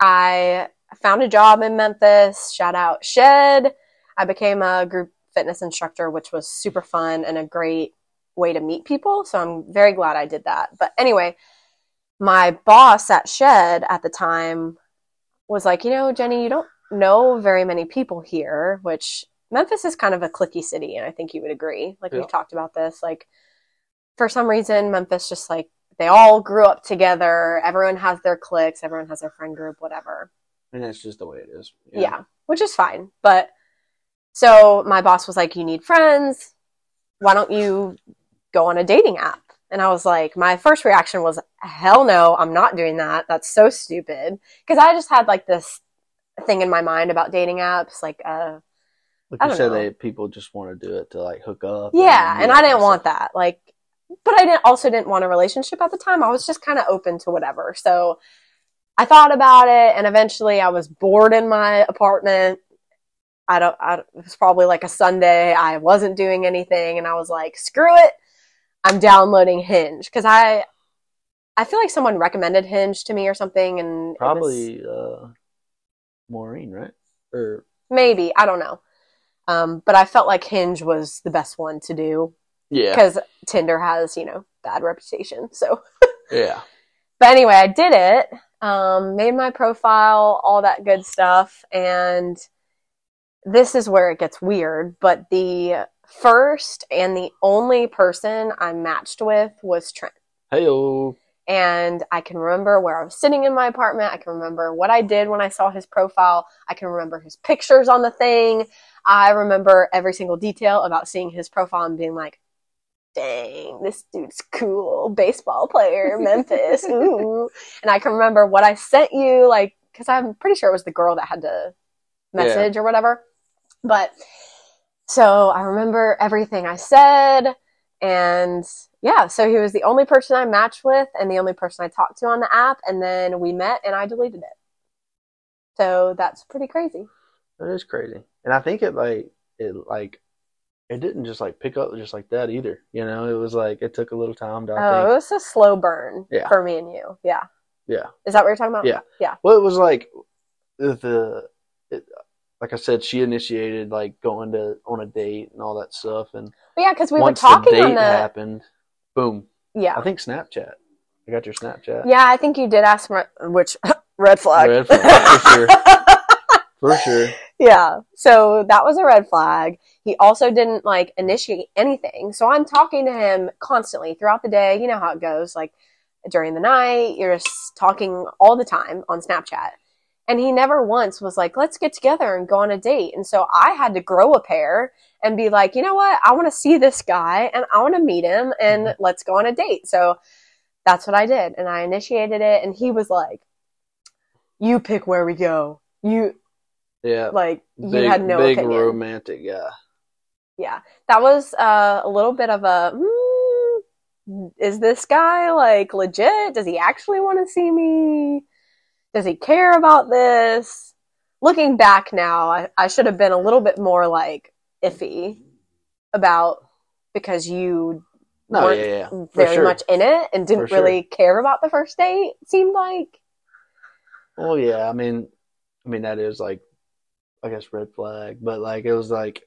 Speaker 2: I found a job in Memphis. Shout out Shed. I became a group fitness instructor, which was super fun and a great way to meet people. So I'm very glad I did that. But anyway, my boss at Shed at the time was like, you know, Jenny, you don't know very many people here, which Memphis is kind of a clicky city, and I think you would agree. Like
Speaker 1: Yeah.
Speaker 2: we've talked about this. Like for some reason, Memphis just like they all grew up together. Everyone has their cliques. Everyone has their friend group. Whatever.
Speaker 1: And that's just the way it is.
Speaker 2: Yeah. which is fine. But so my boss was like, You need friends. Why don't you go on a dating app? And I was like, My first reaction was, Hell no, I'm not doing that. That's so stupid. Because I just had like this thing in my mind about dating apps. Like, uh,
Speaker 1: Like
Speaker 2: I
Speaker 1: you said,
Speaker 2: know.
Speaker 1: they people just want to do it to like hook up.
Speaker 2: yeah. And
Speaker 1: meet
Speaker 2: I didn't want
Speaker 1: stuff.
Speaker 2: that. Like, but I didn't also didn't want a relationship at the time. I was just kind of open to whatever. So I thought about it, and eventually I was bored in my apartment. I don't. I, it was probably like a Sunday. I wasn't doing anything, and I was like, "Screw it! I'm downloading Hinge." Because I, I feel like someone recommended Hinge to me or something, and it was-
Speaker 1: Probably uh, Maureen, right? Or
Speaker 2: maybe I don't know. Um, but I felt like Hinge was the best one to do
Speaker 1: yeah,
Speaker 2: because Tinder has you know bad reputation. So.
Speaker 1: yeah.
Speaker 2: But anyway, I did it. Um, made my profile, all that good stuff, and this is where it gets weird. But the first and the only person I matched with was Trent.
Speaker 1: Heyo.
Speaker 2: And I can remember where I was sitting in my apartment. I can remember what I did when I saw his profile. I can remember his pictures on the thing. I remember every single detail about seeing his profile and being like, dang, this dude's cool. Baseball player, Memphis. Ooh. And I can remember what I sent you, like, because I'm pretty sure it was the girl that had to message or whatever. But so I remember everything I said. And yeah, so he was the only person I matched with and the only person I talked to on the app. And then we met and I deleted it. So that's pretty crazy.
Speaker 1: That is crazy. And I think it like it like it didn't just like pick up just like that either. You know, it was like it took a little time to I
Speaker 2: Oh, it was a slow burn
Speaker 1: Yeah.
Speaker 2: for me and you. Yeah.
Speaker 1: Yeah.
Speaker 2: Is that what you're talking about?
Speaker 1: Yeah.
Speaker 2: Yeah.
Speaker 1: Well, it was like the, it, like I said, she initiated like going to on a date and all that stuff, and
Speaker 2: But yeah, because we were talking
Speaker 1: the date
Speaker 2: on the
Speaker 1: happened, boom.
Speaker 2: yeah
Speaker 1: I think Snapchat. I got your Snapchat.
Speaker 2: yeah. I think you did ask for which red flag.
Speaker 1: Red flag, for sure. For sure.
Speaker 2: yeah. So that was a red flag. He also didn't like initiate anything. So I'm talking to him constantly throughout the day. You know how it goes. Like during the night, you're just talking all the time on Snapchat. And he never once was like, let's get together and go on a date. And so I had to grow a pair and be like, you know what? I want to see this guy and I want to meet him and let's go on a date. So that's what I did. And I initiated it. And he was like, you pick where we go. You,
Speaker 1: Yeah.
Speaker 2: like, you
Speaker 1: big,
Speaker 2: had no
Speaker 1: big
Speaker 2: opinion.
Speaker 1: romantic guy.
Speaker 2: Yeah, that was uh, a little bit of a. Mm, is this guy like legit? Does he actually want to see me? Does he care about this? Looking back now, I, I should have been a little bit more like iffy about because you
Speaker 1: No,
Speaker 2: weren't
Speaker 1: yeah, yeah.
Speaker 2: Very
Speaker 1: sure.
Speaker 2: much in it and didn't
Speaker 1: sure.
Speaker 2: really care about the first date. it Seemed like
Speaker 1: Well, yeah. I mean, I mean that is like, I guess red flag, but like it was like,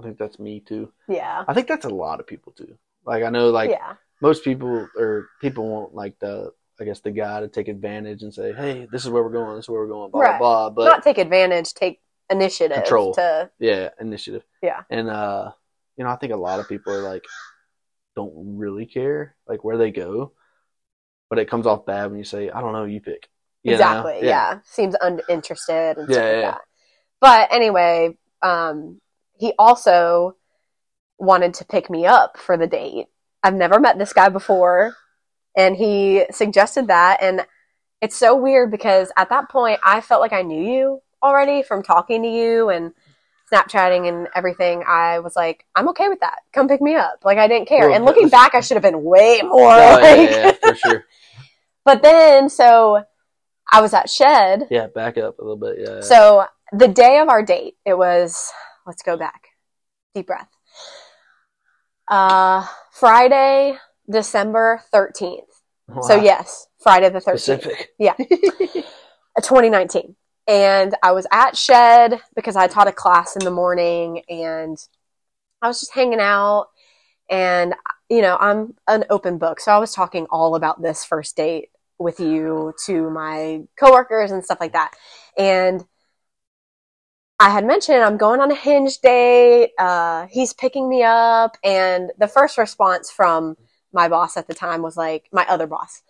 Speaker 1: I think that's me too.
Speaker 2: yeah,
Speaker 1: I think that's a lot of people too. Like I know, like
Speaker 2: yeah,
Speaker 1: most people or people want like the, I guess the guy to take advantage and say, hey, this is where we're going, this is where we're going, blah
Speaker 2: Right.
Speaker 1: blah blah. But
Speaker 2: not take advantage, take initiative
Speaker 1: Control.
Speaker 2: to
Speaker 1: yeah, initiative.
Speaker 2: Yeah.
Speaker 1: And uh, you know, I think a lot of people are like, don't really care like where they go, but it comes off bad when you say, I don't know, you pick. You know?
Speaker 2: exactly yeah. seems uninterested and
Speaker 1: Yeah,
Speaker 2: stuff like
Speaker 1: yeah, yeah.
Speaker 2: that but anyway um he also wanted to pick me up for the date i've never met this guy before and he suggested that and it's so weird because at that point i felt like i knew you already from talking to you and snapchatting and everything i was like i'm okay with that come pick me up like i didn't care
Speaker 1: Well,
Speaker 2: and looking back i should have been way more
Speaker 1: Oh, yeah,
Speaker 2: like
Speaker 1: yeah, yeah, for sure.
Speaker 2: but then so i was at shed
Speaker 1: Yeah, back up a little bit. Yeah.
Speaker 2: so the day of our date, it was let's go back. Deep breath. Uh Friday, December 13th. So yes, Friday the 13th.
Speaker 1: specific.
Speaker 2: uh, 2019. And I was at Shed because I taught a class in the morning and I was just hanging out and you know, I'm an open book. So I was talking all about this first date with you to my coworkers and stuff like that. And I had mentioned I'm going on a hinge date. Uh, he's picking me up. And the first response from my boss at the time was like, my other boss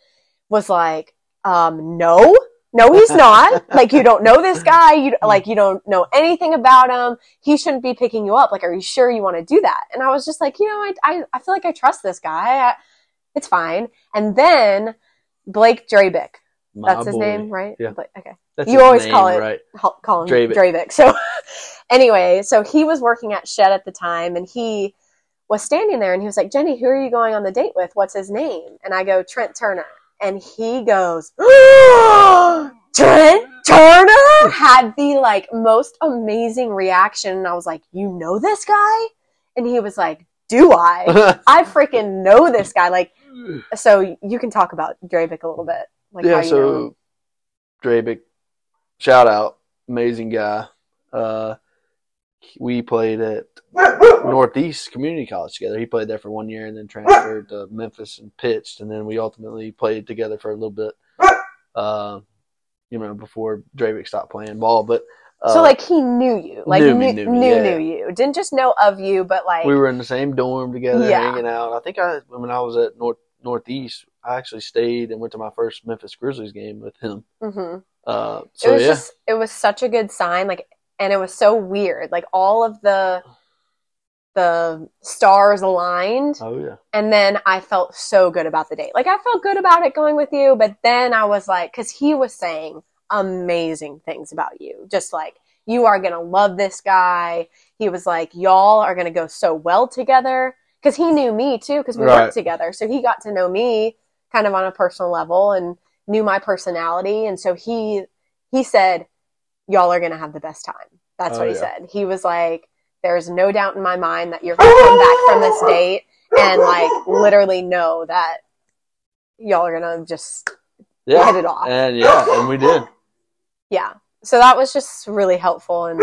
Speaker 2: was like, um, no, no, he's not. like, you don't know this guy. You like, you don't know anything about him. He shouldn't be picking you up. Like, are you sure you want to do that? And I was just like, you know, I, I, I feel like I trust this guy. I, it's fine. And then Blake Drabick,
Speaker 1: My
Speaker 2: that's his name, right?
Speaker 1: Yeah.
Speaker 2: Blake- okay.
Speaker 1: That's
Speaker 2: You always
Speaker 1: name,
Speaker 2: call it-
Speaker 1: right.
Speaker 2: Call, him
Speaker 1: Dravic.
Speaker 2: Dravic. So anyway, so he was working at Shed at the time and he was standing there and he was like, Jenny, who are you going on the date with? What's his name? And I go, Trent Turner. And he goes, Trent Turner had the like most amazing reaction. And I was like, you know this guy? And he was like, do I? I freaking know this guy. Like, so you can talk about Dravic a little bit. Like how
Speaker 1: yeah,
Speaker 2: you
Speaker 1: so
Speaker 2: know.
Speaker 1: Drabic, shout out, amazing guy. Uh, we played at Northeast Community College together. He played there for one year and then transferred to Memphis and pitched, and then we ultimately played together for a little bit. Uh, you know, before Drabic stopped playing ball, but uh,
Speaker 2: so like he knew you, like
Speaker 1: knew
Speaker 2: knew
Speaker 1: me,
Speaker 2: knew
Speaker 1: knew me, yeah.
Speaker 2: knew you, didn't just know of you, but like
Speaker 1: we were in the same dorm together,
Speaker 2: Yeah.
Speaker 1: hanging out. I think I when I was at North Northeast, I actually stayed and went to my first Memphis Grizzlies game with him.
Speaker 2: mhm.
Speaker 1: Uh,
Speaker 2: it
Speaker 1: so
Speaker 2: was
Speaker 1: yeah,
Speaker 2: just it was such a good sign, like, and it was so weird, like all of the the stars aligned,
Speaker 1: oh yeah.
Speaker 2: and then I felt so good about the date. Like I felt good about it going with you, but then I was like, because he was saying amazing things about you, just like you are gonna love this guy. He was like, y'all are gonna go so well together because he knew me too because we
Speaker 1: Right.
Speaker 2: worked together, so he got to know me kind of on a personal level and knew my personality, and so he he said, y'all are gonna have the best time. That's
Speaker 1: Oh,
Speaker 2: what he
Speaker 1: yeah.
Speaker 2: said. He was like, there's no doubt in my mind that you're gonna come back from this date and like literally know that y'all are gonna just
Speaker 1: Yeah,
Speaker 2: hit it off.
Speaker 1: and yeah, and we did.
Speaker 2: yeah so that was just really helpful and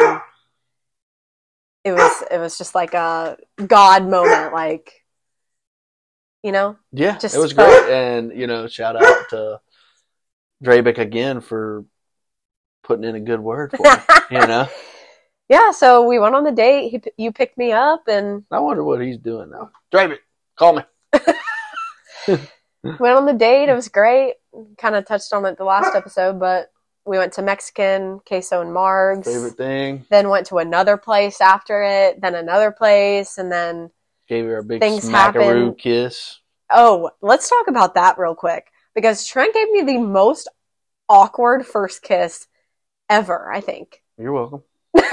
Speaker 2: it was it was just like a god moment like you know
Speaker 1: Yeah,
Speaker 2: Just
Speaker 1: it was
Speaker 2: felt-
Speaker 1: great, and you know, shout out to Drabick again for putting in a good word for me. you know,
Speaker 2: yeah so we went on the date he, you picked me up and
Speaker 1: I wonder what he's doing now. Drive it. call me.
Speaker 2: went on the date it was great kind of touched on it the last episode but we went to mexican queso and margs
Speaker 1: Favorite thing.
Speaker 2: then went to another place after it then another place and then
Speaker 1: Gave her a big
Speaker 2: Things
Speaker 1: smackaroo
Speaker 2: happen.
Speaker 1: kiss.
Speaker 2: Oh, let's talk about that real quick because Trent gave me the most awkward first kiss ever, I think.
Speaker 1: You're welcome.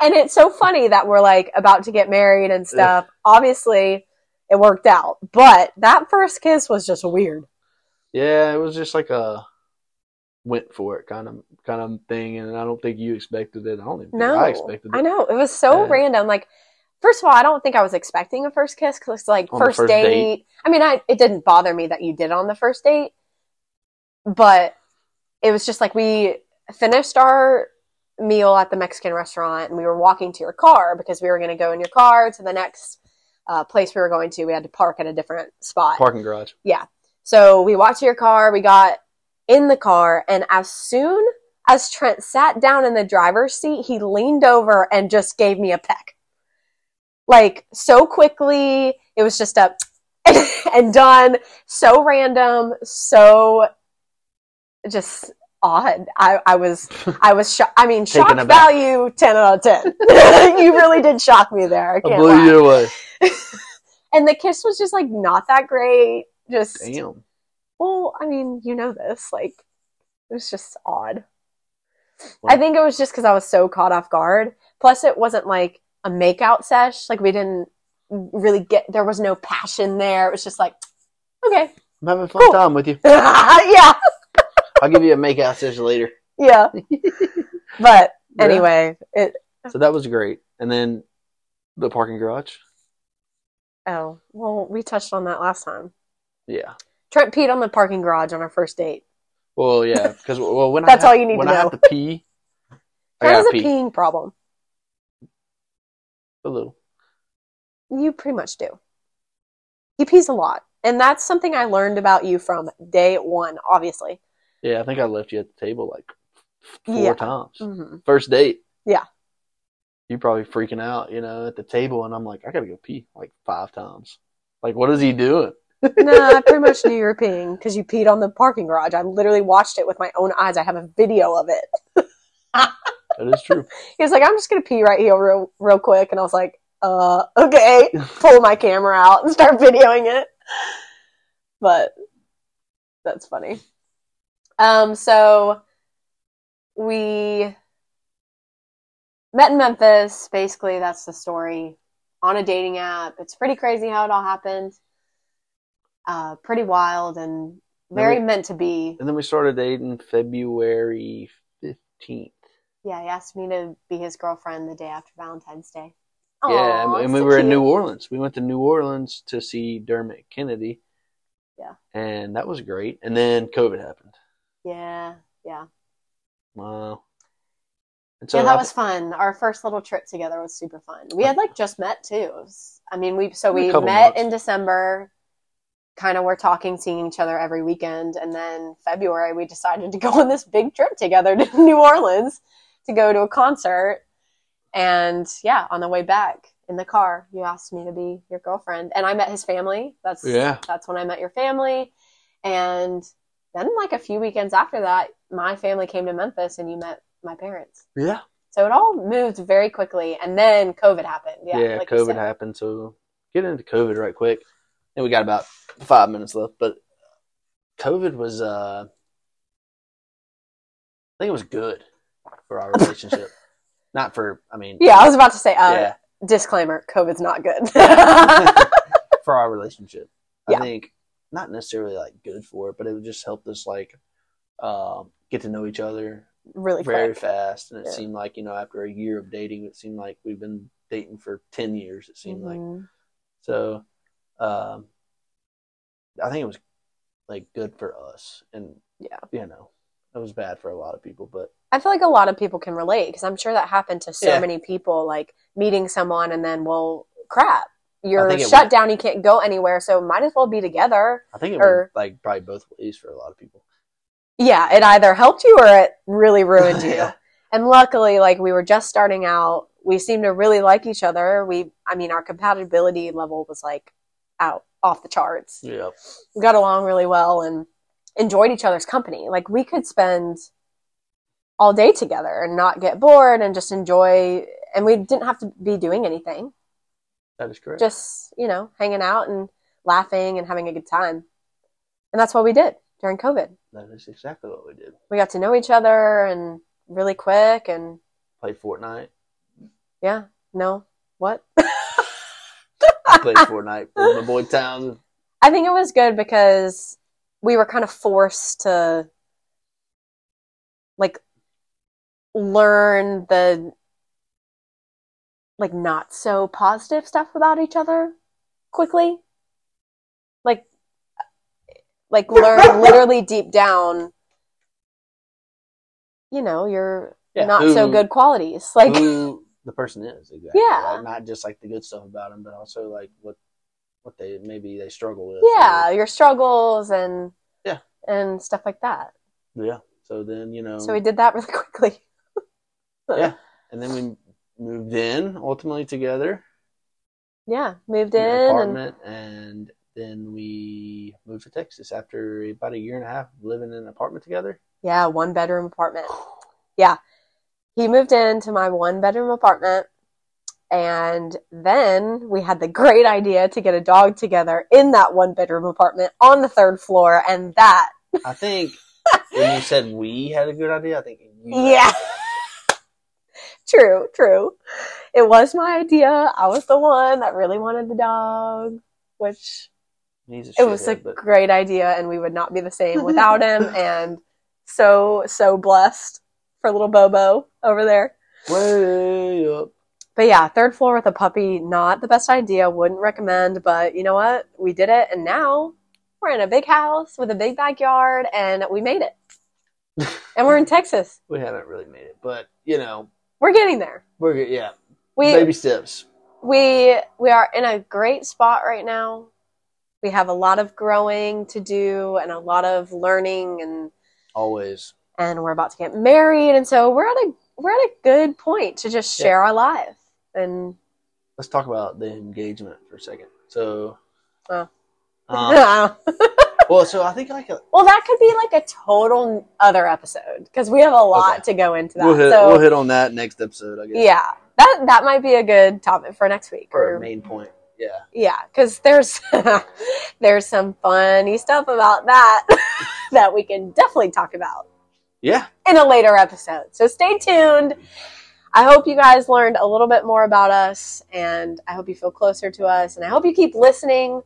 Speaker 2: And it's so funny that we're like about to get married and stuff. Obviously, it worked out, but that first kiss was just weird.
Speaker 1: Yeah, it was just like a went for it kind of kind of thing, and I don't think you expected it. I don't even
Speaker 2: No,
Speaker 1: I expected it.
Speaker 2: I know it was so
Speaker 1: Yeah.
Speaker 2: random. Like, first of all, I don't think I was expecting a first kiss because it's like
Speaker 1: On
Speaker 2: first,
Speaker 1: first
Speaker 2: date.
Speaker 1: date.
Speaker 2: I mean, I it didn't bother me that you did on the first date, but it was just like we finished our meal at the Mexican restaurant and we were walking to your car because we were going to go in your car to the next uh, place we were going to. We had to park at a different spot.
Speaker 1: Parking garage. Yeah.
Speaker 2: So we walked to your car, we got in the car, and as soon as Trent sat down in the driver's seat, he leaned over and just gave me a peck. Like so quickly, it was just a and done. So random, so just odd. I, I was I was shocked. I mean,
Speaker 1: Taken
Speaker 2: shock
Speaker 1: aback.
Speaker 2: value ten out of ten. you really did shock me there. I
Speaker 1: I
Speaker 2: can't
Speaker 1: blew
Speaker 2: lie.
Speaker 1: you away.
Speaker 2: And the kiss was just like not that great. Just
Speaker 1: Damn.
Speaker 2: well, I mean, you know this. Like, it was just odd.
Speaker 1: Well-
Speaker 2: I think it was just because I was so caught off guard. Plus, it wasn't like a makeout sesh. Like, we didn't really get, there was no passion there. It was just like, okay.
Speaker 1: I'm having a fun
Speaker 2: Cool.
Speaker 1: time with you.
Speaker 2: yeah.
Speaker 1: I'll give you a makeout session later.
Speaker 2: Yeah. But
Speaker 1: Yeah.
Speaker 2: anyway, it,
Speaker 1: So that was great. And then the parking garage.
Speaker 2: oh, well, we touched on that last time.
Speaker 1: Yeah.
Speaker 2: Trent peed on the parking garage on our first date.
Speaker 1: Well, yeah, because well, when
Speaker 2: That's
Speaker 1: I have,
Speaker 2: all you need
Speaker 1: when
Speaker 2: to
Speaker 1: I
Speaker 2: know.
Speaker 1: have to pee, I
Speaker 2: Trent has a
Speaker 1: pee
Speaker 2: peeing problem.
Speaker 1: a little.
Speaker 2: You pretty much do. He pees a lot. And that's something I learned about you from day one, obviously.
Speaker 1: Yeah, I think I left you at the table like four
Speaker 2: Yeah.
Speaker 1: times.
Speaker 2: hmm
Speaker 1: First date.
Speaker 2: Yeah.
Speaker 1: You probably freaking out, you know, at the table, and I'm like, I gotta go pee like five times. Like, what is he doing?
Speaker 2: no, I pretty much knew you were peeing because you peed on the parking garage. I literally watched it with my own eyes. I have a video of it.
Speaker 1: That is true.
Speaker 2: He was like, "I'm just gonna pee right here, real, real quick," and I was like, "Uh, okay." Pull my camera out and start videoing it. But that's funny. Um, so we met in Memphis. Basically, that's the story. On a dating app. It's pretty crazy how it all happened. Uh, pretty wild and very
Speaker 1: we-
Speaker 2: meant to be.
Speaker 1: And then we started dating February 15th.
Speaker 2: Yeah, he asked me to be his girlfriend the day after Valentine's Day.
Speaker 1: yeah, and we
Speaker 2: so
Speaker 1: were in. New Orleans. We went to New Orleans to see Dermot Kennedy.
Speaker 2: Yeah.
Speaker 1: And that was great. And then COVID happened.
Speaker 2: Yeah, yeah.
Speaker 1: Wow. And so
Speaker 2: yeah, that
Speaker 1: I-
Speaker 2: was fun. Our first little trip together was super fun. We had like just met too. Was, I mean, we so we met
Speaker 1: months.
Speaker 2: in December. Kind of were talking, seeing each other every weekend, and then February we decided to go on this big trip together to New Orleans to go to a concert. And yeah, on the way back in the car, you asked me to be your girlfriend, and I met his family. That's
Speaker 1: Yeah.
Speaker 2: that's when I met your family, and then like a few weekends after that, my family came to Memphis, and you met my parents.
Speaker 1: Yeah.
Speaker 2: So it all moved very quickly, and then COVID happened. Yeah,
Speaker 1: Yeah,
Speaker 2: like
Speaker 1: COVID happened. So get into COVID right quick. And we got about five minutes left, but COVID was, uh, I think it was good for our relationship. Not for, I mean,
Speaker 2: Yeah, I was about to say. Uh,
Speaker 1: yeah,
Speaker 2: Disclaimer: COVID's not good.
Speaker 1: for our relationship. I
Speaker 2: Yeah.
Speaker 1: think not necessarily like good for it, but it would just help us like um, get to know each other
Speaker 2: really
Speaker 1: very
Speaker 2: quick.
Speaker 1: fast. And it
Speaker 2: Yeah.
Speaker 1: seemed like you know after a year of dating, it seemed like we've been dating for ten years. It seemed like
Speaker 2: Mhm.
Speaker 1: so. Um, I think it was like good for us, and
Speaker 2: Yeah.
Speaker 1: you know, it was bad for a lot of people, but
Speaker 2: I feel like a lot of people can relate because I'm sure that happened to so
Speaker 1: Yeah.
Speaker 2: many people, like meeting someone and then, well, crap, you're shut
Speaker 1: went-
Speaker 2: down, you can't go anywhere, so might as well be together.
Speaker 1: I think it
Speaker 2: Or-
Speaker 1: went like probably both ways for a lot of people.
Speaker 2: Yeah, it either helped you or it really ruined you.
Speaker 1: Yeah.
Speaker 2: And luckily, like we were just starting out, we seemed to really like each other. We, I mean, our compatibility level was like out off the charts.
Speaker 1: Yeah,
Speaker 2: We got along really well and enjoyed each other's company. Like we could spend all day together and not get bored and just enjoy. And we didn't have to be doing anything,
Speaker 1: that is correct.
Speaker 2: just you know, hanging out and laughing and having a good time. And that's what we did during COVID.
Speaker 1: that is exactly what we did.
Speaker 2: We got to know each other and really quick and
Speaker 1: Played Fortnite.
Speaker 2: yeah, no, what?
Speaker 1: Played Fortnite with my boy Towns.
Speaker 2: I think it was good because we were kind of forced to like learn the like not so positive stuff about each other quickly. Like like learn literally deep down you know, your
Speaker 1: Yeah,
Speaker 2: not
Speaker 1: who-
Speaker 2: so good qualities. Like
Speaker 1: who the person is exactly.
Speaker 2: Yeah.
Speaker 1: right? not just like the good stuff about them, but also like what what they maybe they struggle with.
Speaker 2: yeah, your struggles and
Speaker 1: Yeah.
Speaker 2: and stuff like that.
Speaker 1: Yeah. So then you know,
Speaker 2: So we did that really quickly.
Speaker 1: Yeah. and then we moved in ultimately together
Speaker 2: Yeah, moved
Speaker 1: in
Speaker 2: in
Speaker 1: an
Speaker 2: and
Speaker 1: apartment, and then we moved to Texas after about a year and a half of living in an apartment together.
Speaker 2: yeah, one bedroom apartment. Yeah. He moved into my one bedroom apartment and then we had the great idea to get a dog together in that one bedroom apartment on the third floor and that
Speaker 1: I think when you said we had a good idea, I think you
Speaker 2: yeah. True, true. It was my idea. I was the one that really wanted the dog, which
Speaker 1: He's a
Speaker 2: it was a
Speaker 1: but
Speaker 2: great idea and we would not be the same without him and so so blessed for little bobo over there
Speaker 1: way up.
Speaker 2: but yeah third floor with a puppy not the best idea wouldn't recommend but you know what we did it and now we're in a big house with a big backyard and we made it and we're in texas
Speaker 1: We haven't really made it, but you know,
Speaker 2: we're getting there
Speaker 1: we're good. Yeah,
Speaker 2: we
Speaker 1: baby steps.
Speaker 2: we we are in a great spot right now we have a lot of growing to do and a lot of learning and
Speaker 1: Always.
Speaker 2: and we're about to get married and so we're at a we're at a good point to just
Speaker 1: Yeah.
Speaker 2: share our life and
Speaker 1: Let's talk about the engagement for a second. So, uh, well, so I think I could.
Speaker 2: well that could be like a total other episode because we have a lot
Speaker 1: Okay.
Speaker 2: to go into that
Speaker 1: we'll hit
Speaker 2: so
Speaker 1: we'll hit on that next episode. I guess.
Speaker 2: yeah that that might be a good topic for next week
Speaker 1: For
Speaker 2: or
Speaker 1: a main point. Yeah.
Speaker 2: yeah because there's there's some funny stuff about that that we can definitely talk about
Speaker 1: Yeah.
Speaker 2: in a later episode. So stay tuned. I hope you guys learned a little bit more about us and I hope you feel closer to us and I hope you keep listening.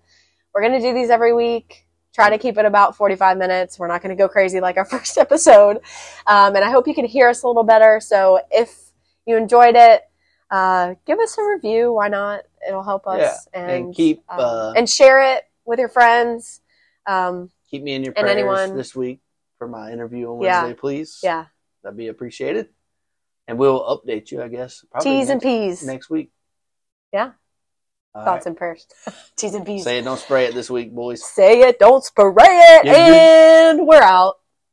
Speaker 2: We're going to do these every week. Try to keep it about 45 minutes. We're not going to go crazy like our first episode. Um, and I hope you can hear us a little better. So if you enjoyed it, uh, give us a review. Why not? It'll help us.
Speaker 1: Yeah.
Speaker 2: And,
Speaker 1: And keep
Speaker 2: um,
Speaker 1: uh,
Speaker 2: and share it with your friends. Um,
Speaker 1: keep me in your
Speaker 2: and
Speaker 1: prayers
Speaker 2: anyone-
Speaker 1: this week for my interview on
Speaker 2: Yeah.
Speaker 1: Wednesday, please.
Speaker 2: yeah.
Speaker 1: That'd be appreciated. And we'll update you, I guess. Probably
Speaker 2: T's and
Speaker 1: next,
Speaker 2: P's.
Speaker 1: next week.
Speaker 2: Yeah. Thoughts
Speaker 1: right.
Speaker 2: and prayers. T's and P's.
Speaker 1: Say it, don't spray it this week, boys.
Speaker 2: Say it, don't spray it,
Speaker 1: Yeah,
Speaker 2: and we're out.